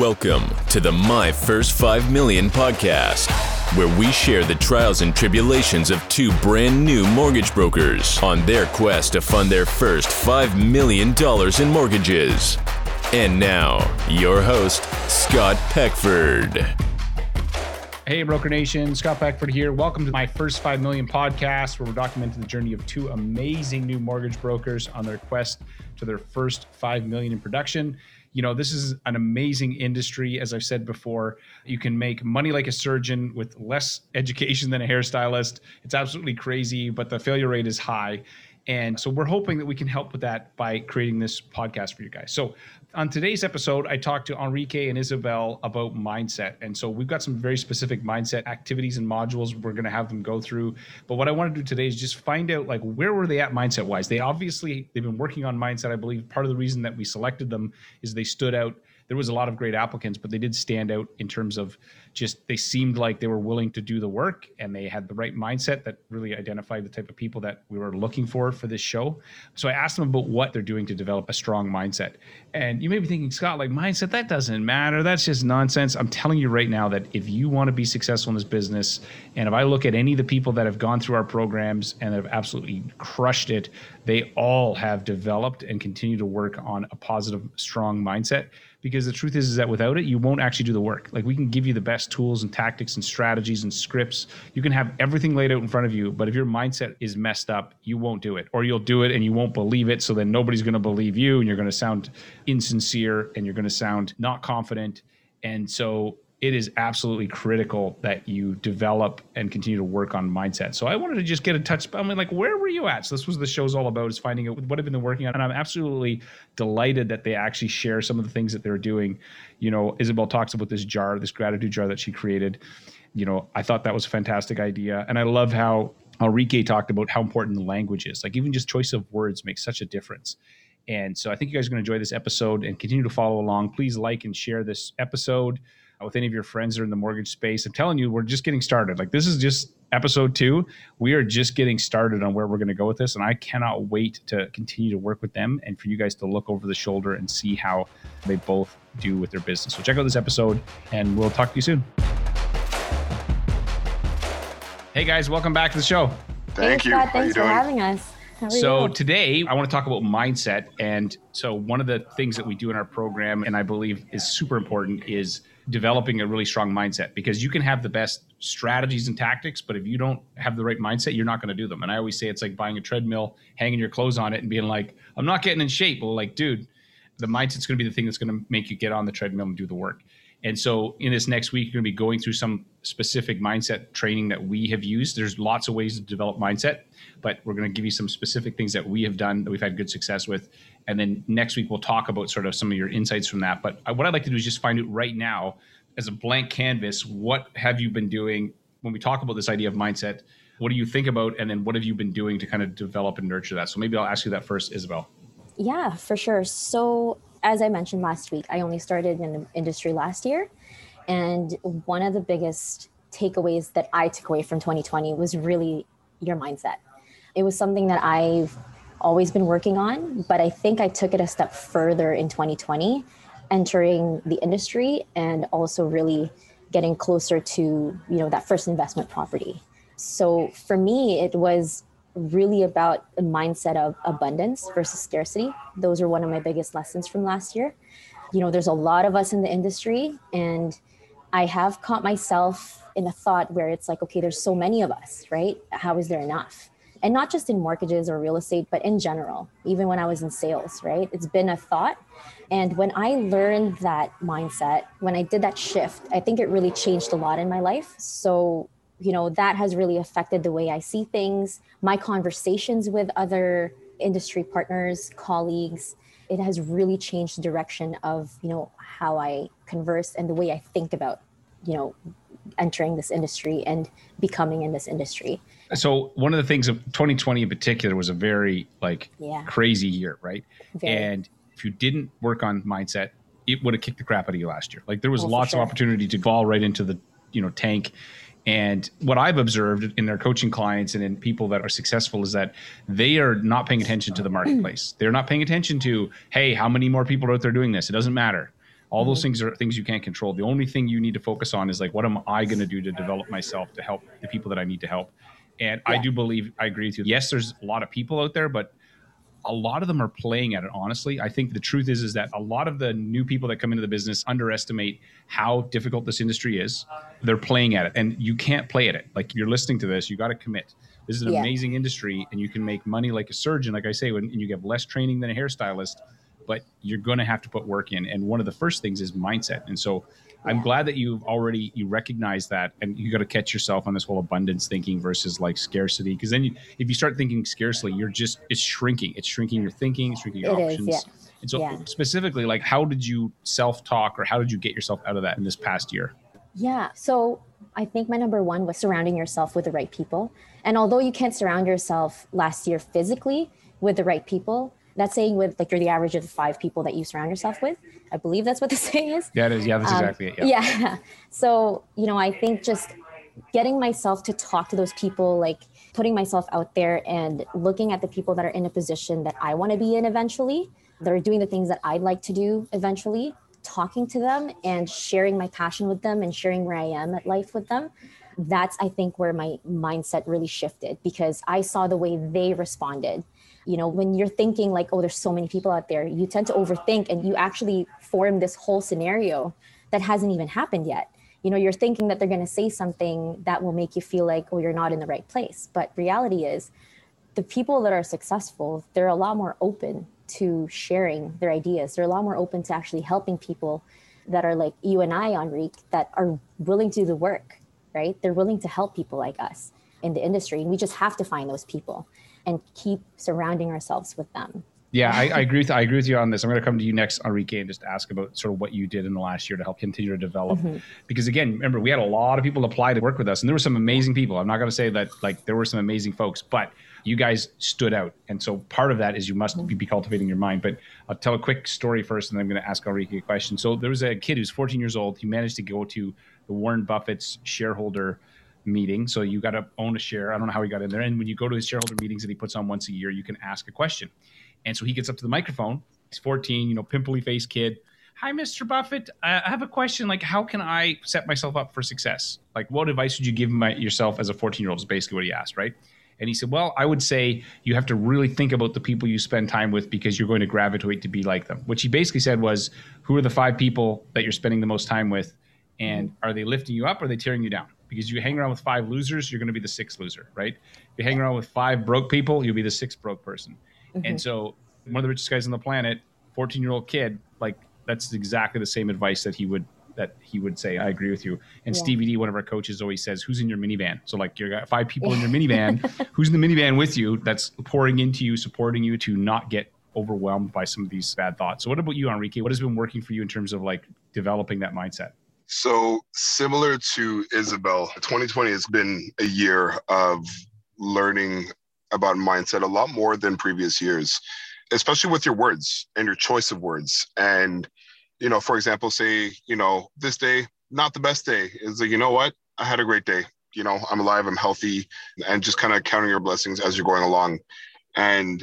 Welcome to the My First 5 Million podcast, where we share the trials and tribulations of two brand new mortgage brokers on their quest to fund their first $5 million in mortgages. And now, your host, Scott Peckford. Hey, Broker Nation, Scott Peckford here. Welcome to my first 5 million podcast, where we're documenting the journey of two amazing new mortgage brokers on their quest to their first 5 million in production you know this is an amazing industry. As i've said before you can make money like a surgeon with less education than a hairstylist. It's absolutely crazy but the failure rate is high. And so we're hoping that we can help with that by creating this podcast for you guys. So on today's episode, I talked to Enrique and Isabel about mindset. And so we've got some very specific mindset activities and modules we're going to have them go through. But what I want to do today is just find out like where were they at mindset wise? They obviously they've been working on mindset. I believe part of the reason that we selected them is they stood out there was a lot of great applicants, but they did stand out in terms of just they seemed like they were willing to do the work and they had the right mindset that really identified the type of people that we were looking for for this show. So I asked them about what they're doing to develop a strong mindset. And you may be thinking, Scott, like mindset, that doesn't matter. That's just nonsense. I'm telling you right now that if you want to be successful in this business, and if I look at any of the people that have gone through our programs and have absolutely crushed it, they all have developed and continue to work on a positive, strong mindset because the truth is, is that without it you won't actually do the work. Like we can give you the best tools and tactics and strategies and scripts. You can have everything laid out in front of you but if your mindset is messed up you won't do it or you'll do it and you won't believe it so then nobody's going to believe you and you're going to sound insincere and you're going to sound not confident. And so it is absolutely critical that you develop and continue to work on mindset. So I wanted to just get a touch. I mean, like, where were you at? So this was the show's all about is finding out what I've been working on, and I'm absolutely delighted that they actually share some of the things that they're doing. You know, Isabel talks about this jar, this gratitude jar that she created. You know, I thought that was a fantastic idea, and I love how Enrique talked about how important the language is. Like, even just choice of words makes such a difference. And so I think you guys are going to enjoy this episode and continue to follow along. Please like and share this episode Uh, with any of your friends that are in the mortgage space. I'm telling you, we're just getting started. Like this is just episode two. We are just getting started on where we're going to go with this. And I cannot wait to continue to work with them and for you guys to look over the shoulder and see how they both do with their business. So check out this episode and we'll talk to you soon. Hey guys, welcome back to the show. Thank hey, you. Scott, thanks for doing? having us. So today I want to talk about mindset. And so one of the things that we do in our program, and I believe is super important, is developing a really strong mindset because you can have the best strategies and tactics, but if you don't have the right mindset, you're not going to do them. And I always say it's like buying a treadmill, hanging your clothes on it, and being like, I'm not getting in shape. Well, like, dude, the mindset's going to be the thing that's going to make you get on the treadmill and do the work. And so in this next week, you're going to be going through some specific mindset training that we have used. There's lots of ways to develop mindset, but we're going to give you some specific things that we have done that we've had good success with. And then next week, we'll talk about sort of some of your insights from that. But what I'd like to do is just find out right now, as a blank canvas, what have you been doing when we talk about this idea of mindset? What do you think about? And then what have you been doing to kind of develop and nurture that? So maybe I'll ask you that first, Isabel. Yeah, for sure. So as I mentioned last week, I only started in the industry last year. And one of the biggest takeaways that I took away from 2020 was really your mindset. It was something that I've always been working on, but I think I took it a step further in 2020, entering the industry and also really getting closer to, you know, that first investment property. So for me, it was really about a mindset of abundance versus scarcity. Those are one of my biggest lessons from last year. You know, there's a lot of us in the industry, and I have caught myself in a thought where it's like, okay, there's so many of us, right? How is there enough? And not just in mortgages or real estate, but in general, even when I was in sales, right? It's been a thought. And when I learned that mindset, when I did that shift, I think it really changed a lot in my life. So you know that has really affected the way i see things my conversations with other industry partners colleagues it has really changed the direction of you know how i converse and the way i think about you know entering this industry and becoming in this industry so one of the things of 2020 in particular was a very like yeah. crazy year right very. and if you didn't work on mindset it would have kicked the crap out of you last year like there was oh, lots sure. of opportunity to fall right into the you know tank and what I've observed in their coaching clients and in people that are successful is that they are not paying attention to the marketplace. They're not paying attention to, hey, how many more people are out there doing this? It doesn't matter. All those things are things you can't control. The only thing you need to focus on is like, what am I going to do to develop myself to help the people that I need to help? And yeah. I do believe I agree with you. Yes, there's a lot of people out there, but a lot of them are playing at it honestly. I think the truth is is that a lot of the new people that come into the business underestimate how difficult this industry is. They're playing at it and you can't play at it. Like you're listening to this you got to commit. This is an yeah. amazing industry and you can make money like a surgeon like i say when you get less training than a hairstylist but you're going to have to put work in. And one of the first things is mindset. And so I'm glad that you've already you recognize that, and you got to catch yourself on this whole abundance thinking versus like scarcity. Because then, you, if you start thinking scarcely, you're just it's shrinking. It's shrinking your thinking, it's shrinking your it options. Is, yeah. And so, yeah. specifically, like, how did you self talk, or how did you get yourself out of that in this past year? Yeah. So I think my number one was surrounding yourself with the right people. And although you can't surround yourself last year physically with the right people, that's saying with like you're the average of the five people that you surround yourself with. I believe that's what the saying is. Yeah, it is. Yeah, that's um, exactly it. Yeah. yeah. So, you know, I think just getting myself to talk to those people, like putting myself out there and looking at the people that are in a position that I want to be in eventually, that are doing the things that I'd like to do eventually, talking to them and sharing my passion with them and sharing where I am at life with them. That's, I think, where my mindset really shifted because I saw the way they responded you know when you're thinking like oh there's so many people out there you tend to overthink and you actually form this whole scenario that hasn't even happened yet. You know you're thinking that they're going to say something that will make you feel like oh you're not in the right place. But reality is the people that are successful they're a lot more open to sharing their ideas. They're a lot more open to actually helping people that are like you and i Enrique that are willing to do the work right? They're willing to help people like us in the industry and we just have to find those people and keep surrounding ourselves with them. Yeah, I, I, agree with I agree with you on this. I'm going to come to you next, Enrique, and just ask about sort of what you did in the last year to help continue to develop. Mm-hmm. Because again, remember we had a lot of people apply to work with us, and there were some amazing people. I'm not going to say that like there were some amazing folks, but you guys stood out, and so part of that is you must mm-hmm. be cultivating your mind. But I'll tell a quick story first, and then I'm going to ask Enrique a question. So there was a kid who's 14 years old. He managed to go to the Warren Buffett's shareholder meeting. So you got to own a share. I don't know how he got in there. And when you go to his shareholder meetings that he puts on once a year, you can ask a question. And so he gets up to the microphone. He's 14, you know, pimply faced kid. Hi, Mr. Buffett. I have a question. Like, how can I set myself up for success? Like, what advice would you give my, yourself as a 14 year old? Is basically what he asked, right? And he said, Well, I would say you have to really think about the people you spend time with because you're going to gravitate to be like them. What he basically said was, Who are the five people that you're spending the most time with? And are they lifting you up or are they tearing you down? Because you hang around with five losers, you're going to be the sixth loser, right? If you hang around with five broke people, you'll be the sixth broke person. Mm-hmm. And so, one of the richest guys on the planet, 14 year old kid, like that's exactly the same advice that he would that he would say. I agree with you. And yeah. Stevie D, one of our coaches, always says, "Who's in your minivan?" So like you got five people in your minivan. Who's in the minivan with you? That's pouring into you, supporting you to not get overwhelmed by some of these bad thoughts. So what about you, Enrique? What has been working for you in terms of like developing that mindset? So, similar to Isabel, 2020 has been a year of learning about mindset a lot more than previous years, especially with your words and your choice of words. And, you know, for example, say, you know, this day, not the best day. Is like, you know what? I had a great day. You know, I'm alive, I'm healthy, and just kind of counting your blessings as you're going along. And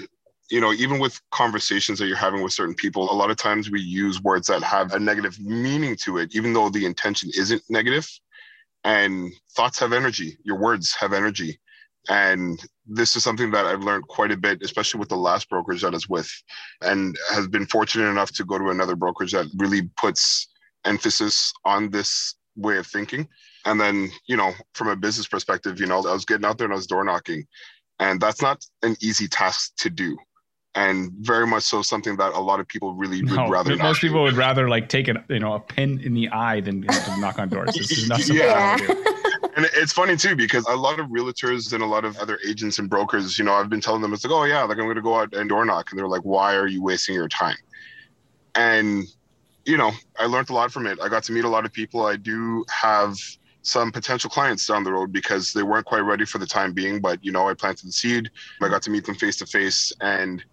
you know, even with conversations that you're having with certain people, a lot of times we use words that have a negative meaning to it, even though the intention isn't negative. And thoughts have energy, your words have energy. And this is something that I've learned quite a bit, especially with the last brokerage that I was with, and has been fortunate enough to go to another brokerage that really puts emphasis on this way of thinking. And then, you know, from a business perspective, you know, I was getting out there and I was door knocking. And that's not an easy task to do and very much so something that a lot of people really would no, rather. Most people do. would rather like take a you know a pin in the eye than knock on doors. This is not something yeah. and it's funny too because a lot of realtors and a lot of other agents and brokers, you know, I've been telling them it's like, oh yeah, like I'm going to go out and door knock, and they're like, why are you wasting your time? And you know, I learned a lot from it. I got to meet a lot of people. I do have some potential clients down the road because they weren't quite ready for the time being. But you know, I planted the seed. I got to meet them face to face, and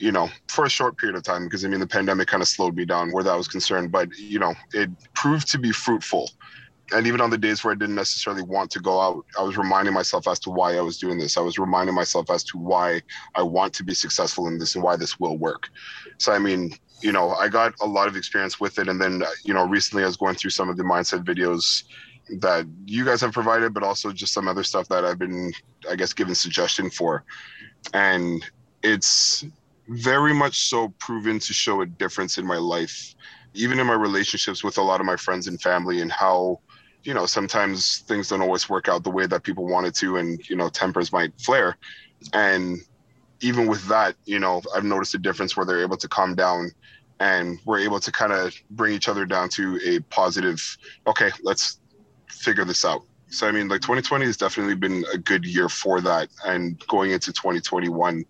you know, for a short period of time, because I mean, the pandemic kind of slowed me down where that was concerned, but, you know, it proved to be fruitful. And even on the days where I didn't necessarily want to go out, I was reminding myself as to why I was doing this. I was reminding myself as to why I want to be successful in this and why this will work. So, I mean, you know, I got a lot of experience with it. And then, uh, you know, recently I was going through some of the mindset videos that you guys have provided, but also just some other stuff that I've been, I guess, given suggestion for. And it's very much so proven to show a difference in my life, even in my relationships with a lot of my friends and family, and how, you know, sometimes things don't always work out the way that people wanted to, and, you know, tempers might flare. And even with that, you know, I've noticed a difference where they're able to calm down and we're able to kind of bring each other down to a positive, okay, let's figure this out. So, I mean, like 2020 has definitely been a good year for that. And going into 2021,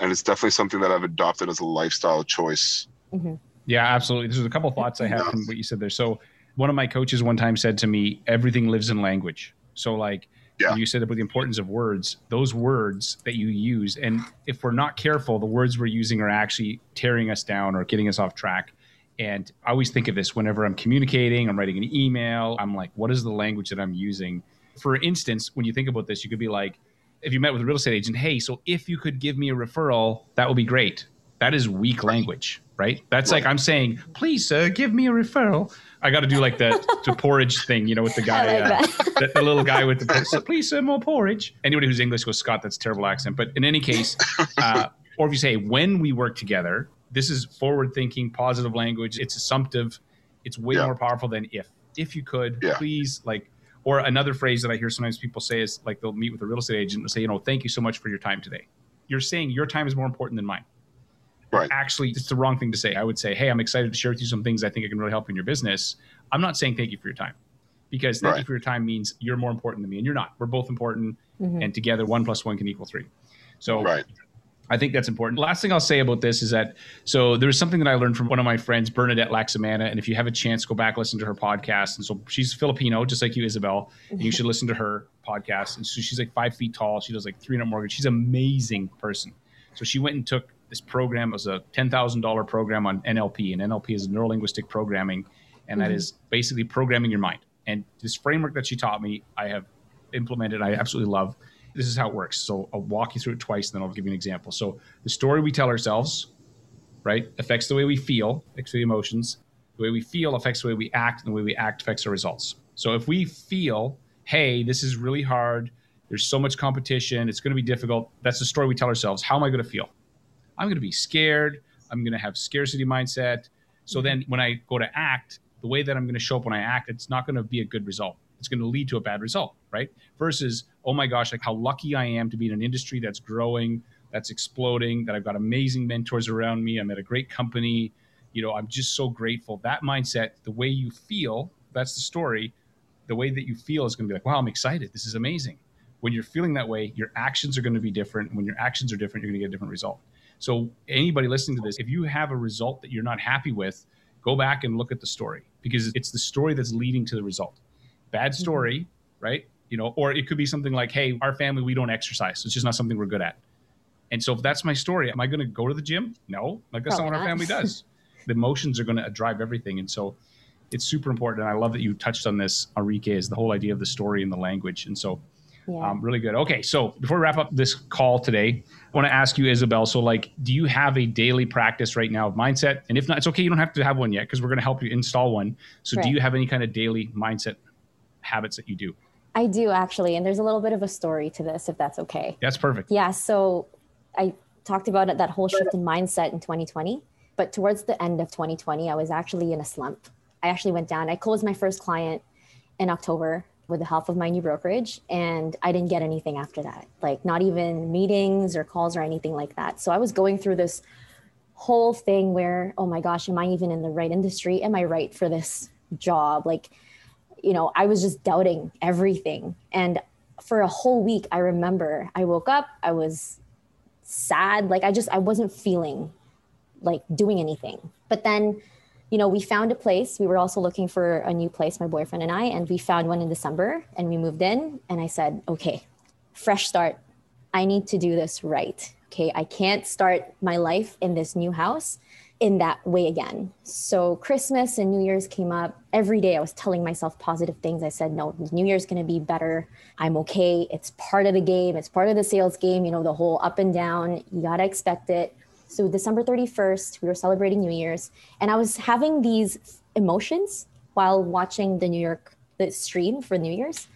and it's definitely something that I've adopted as a lifestyle choice. Mm-hmm. Yeah, absolutely. There's a couple thoughts I have yeah. from what you said there. So, one of my coaches one time said to me, everything lives in language. So, like, yeah. you said about the importance of words those words that you use and if we're not careful the words we're using are actually tearing us down or getting us off track and i always think of this whenever i'm communicating i'm writing an email i'm like what is the language that i'm using for instance when you think about this you could be like if you met with a real estate agent hey so if you could give me a referral that would be great that is weak language right that's right. like i'm saying please sir give me a referral I got to do like the, the porridge thing, you know, with the guy, like uh, the, the, little guy with the so please send more porridge. Anybody who's English goes Scott. That's terrible accent. But in any case, uh, or if you say when we work together, this is forward thinking, positive language. It's assumptive. It's way yeah. more powerful than if. If you could, yeah. please, like, or another phrase that I hear sometimes people say is like they'll meet with a real estate agent and say, you know, thank you so much for your time today. You're saying your time is more important than mine. Right. Actually, it's the wrong thing to say. I would say, hey, I'm excited to share with you some things I think I can really help in your business. I'm not saying thank you for your time because thank right. you for your time means you're more important than me and you're not. We're both important mm-hmm. and together one plus one can equal three. So right. I think that's important. Last thing I'll say about this is that so there's something that I learned from one of my friends, Bernadette Laxamana. And if you have a chance, go back listen to her podcast. And so she's Filipino, just like you, Isabel. And you should listen to her podcast. And so she's like five feet tall. She does like 300 mortgage. She's an amazing person. So she went and took this program It was a $10,000 program on NLP, and NLP is neuro linguistic programming, and mm-hmm. that is basically programming your mind. And this framework that she taught me, I have implemented. I absolutely love. This is how it works. So I'll walk you through it twice, and then I'll give you an example. So the story we tell ourselves, right, affects the way we feel, affects the emotions. The way we feel affects the way we act, and the way we act affects our results. So if we feel, hey, this is really hard, there's so much competition, it's going to be difficult, that's the story we tell ourselves. How am I going to feel? I'm going to be scared. I'm going to have scarcity mindset. So then when I go to act, the way that I'm going to show up when I act, it's not going to be a good result. It's going to lead to a bad result, right? Versus, oh my gosh, like how lucky I am to be in an industry that's growing, that's exploding, that I've got amazing mentors around me. I'm at a great company. You know, I'm just so grateful. That mindset, the way you feel, that's the story. The way that you feel is going to be like, wow, I'm excited. This is amazing. When you're feeling that way, your actions are going to be different. When your actions are different, you're going to get a different result. So anybody listening to this, if you have a result that you're not happy with, go back and look at the story because it's the story that's leading to the result. Bad mm-hmm. story, right? You know, or it could be something like, "Hey, our family we don't exercise. It's just not something we're good at." And so if that's my story, am I going to go to the gym? No, like that's Probably not what our family does. the emotions are going to drive everything, and so it's super important. And I love that you touched on this, Enrique, is the whole idea of the story and the language. And so yeah. Um, really good. Okay, so before we wrap up this call today, I want to ask you, Isabel. So, like, do you have a daily practice right now of mindset? And if not, it's okay. You don't have to have one yet because we're going to help you install one. So, right. do you have any kind of daily mindset habits that you do? I do actually, and there's a little bit of a story to this, if that's okay. That's perfect. Yeah. So, I talked about it, that whole shift in mindset in 2020, but towards the end of 2020, I was actually in a slump. I actually went down. I closed my first client in October with the help of my new brokerage and i didn't get anything after that like not even meetings or calls or anything like that so i was going through this whole thing where oh my gosh am i even in the right industry am i right for this job like you know i was just doubting everything and for a whole week i remember i woke up i was sad like i just i wasn't feeling like doing anything but then you know, we found a place. We were also looking for a new place, my boyfriend and I, and we found one in December and we moved in. And I said, okay, fresh start. I need to do this right. Okay. I can't start my life in this new house in that way again. So Christmas and New Year's came up. Every day I was telling myself positive things. I said, no, New Year's going to be better. I'm okay. It's part of the game. It's part of the sales game, you know, the whole up and down. You got to expect it. So December 31st, we were celebrating New Year's, and I was having these emotions while watching the New York the stream for New Year's,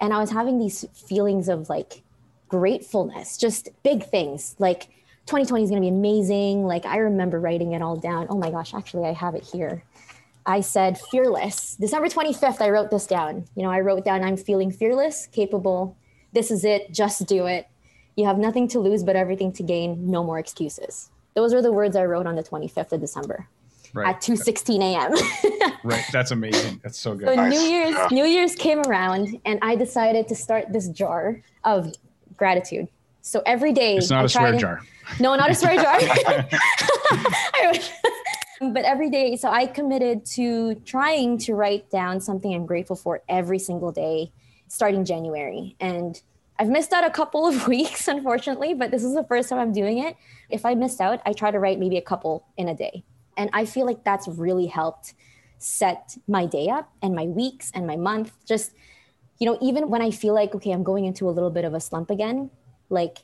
and I was having these feelings of like gratefulness, just big things like 2020 is going to be amazing. Like I remember writing it all down. Oh my gosh, actually I have it here. I said fearless. December 25th, I wrote this down. You know, I wrote down I'm feeling fearless, capable. This is it. Just do it. You have nothing to lose but everything to gain. No more excuses. Those are the words I wrote on the 25th of December right. at 2:16 a.m. right. That's amazing. That's so good. So nice. New Year's New Year's came around and I decided to start this jar of gratitude. So every day It's not I a swear to, jar. No, not a swear jar. but every day, so I committed to trying to write down something I'm grateful for every single day starting January. And I've missed out a couple of weeks, unfortunately, but this is the first time I'm doing it. If I missed out, I try to write maybe a couple in a day. And I feel like that's really helped set my day up and my weeks and my month. Just, you know, even when I feel like, okay, I'm going into a little bit of a slump again, like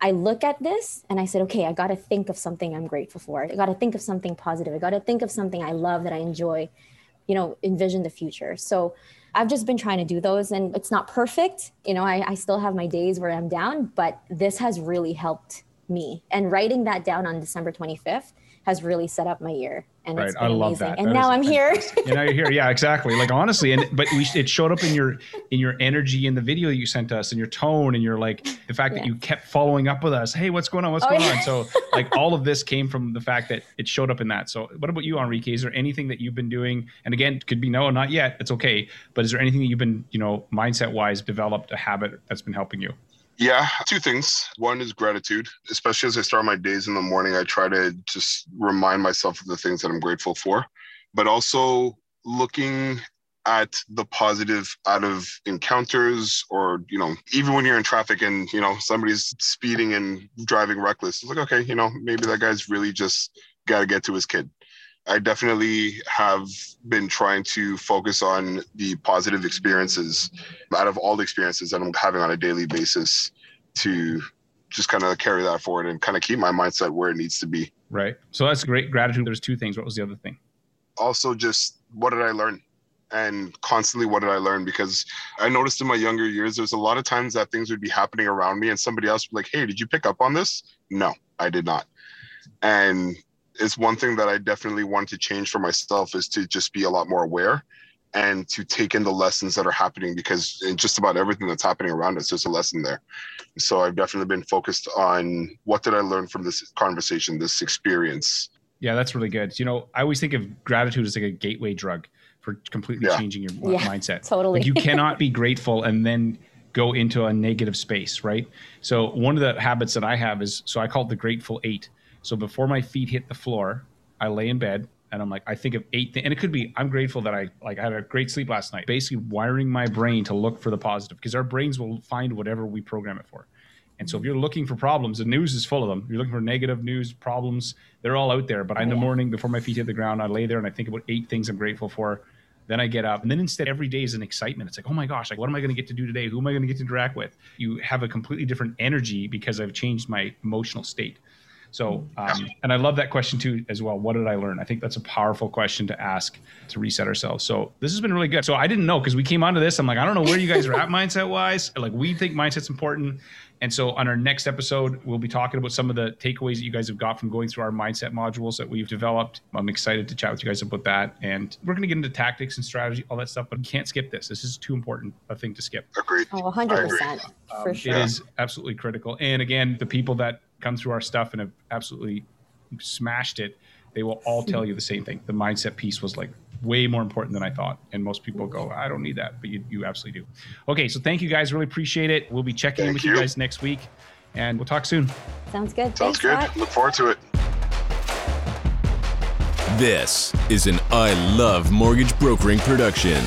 I look at this and I said, okay, I got to think of something I'm grateful for. I got to think of something positive. I got to think of something I love that I enjoy, you know, envision the future. So I've just been trying to do those and it's not perfect. You know, I, I still have my days where I'm down, but this has really helped me. And writing that down on December 25th has really set up my year and right. I love amazing. that. And that now I'm here. and now you're here. Yeah, exactly. Like honestly, and but we, it showed up in your in your energy in the video you sent us, and your tone, and your like the fact yeah. that you kept following up with us. Hey, what's going on? What's oh, going yeah. on? So like all of this came from the fact that it showed up in that. So what about you, Enrique? Is there anything that you've been doing? And again, could be no, not yet. It's okay. But is there anything that you've been, you know, mindset wise, developed a habit that's been helping you? Yeah, two things. One is gratitude, especially as I start my days in the morning. I try to just remind myself of the things that I'm grateful for, but also looking at the positive out of encounters or you know even when you're in traffic and you know somebody's speeding and driving reckless it's like okay you know maybe that guy's really just got to get to his kid i definitely have been trying to focus on the positive experiences out of all the experiences that i'm having on a daily basis to just kind of carry that forward and kind of keep my mindset where it needs to be. Right. So that's great gratitude. There's two things. What was the other thing? Also, just what did I learn? And constantly, what did I learn? Because I noticed in my younger years, there's a lot of times that things would be happening around me, and somebody else would be like, Hey, did you pick up on this? No, I did not. And it's one thing that I definitely want to change for myself is to just be a lot more aware and to take in the lessons that are happening because in just about everything that's happening around us there's a lesson there. So i've definitely been focused on what did i learn from this conversation this experience. Yeah that's really good. You know i always think of gratitude as like a gateway drug for completely yeah. changing your yeah, mindset. Totally. like you cannot be grateful and then go into a negative space right? So one of the habits that i have is so i call it the grateful eight so before my feet hit the floor i lay in bed and I'm like, I think of eight things, and it could be I'm grateful that I like I had a great sleep last night. Basically, wiring my brain to look for the positive because our brains will find whatever we program it for. And so, if you're looking for problems, the news is full of them. You're looking for negative news, problems, they're all out there. But in the morning, before my feet hit the ground, I lay there and I think about eight things I'm grateful for. Then I get up, and then instead, every day is an excitement. It's like, oh my gosh, like what am I going to get to do today? Who am I going to get to interact with? You have a completely different energy because I've changed my emotional state. So, um, and I love that question too as well. What did I learn? I think that's a powerful question to ask to reset ourselves. So this has been really good. So I didn't know because we came onto this. I'm like, I don't know where you guys are at mindset wise. Like we think mindset's important. And so on our next episode, we'll be talking about some of the takeaways that you guys have got from going through our mindset modules that we've developed. I'm excited to chat with you guys about that. And we're going to get into tactics and strategy, all that stuff, but you can't skip this. This is too important a thing to skip. Agreed. Oh, 100%. For um, sure. It is absolutely critical. And again, the people that come through our stuff and have absolutely smashed it, they will all tell you the same thing. The mindset piece was like way more important than I thought. And most people go, I don't need that, but you, you absolutely do. Okay, so thank you guys. Really appreciate it. We'll be checking thank in with you. you. guys next week and we'll talk soon. Sounds good. Sounds Thanks, good. Scott. Look forward to it. This is an I Love Mortgage Brokering production.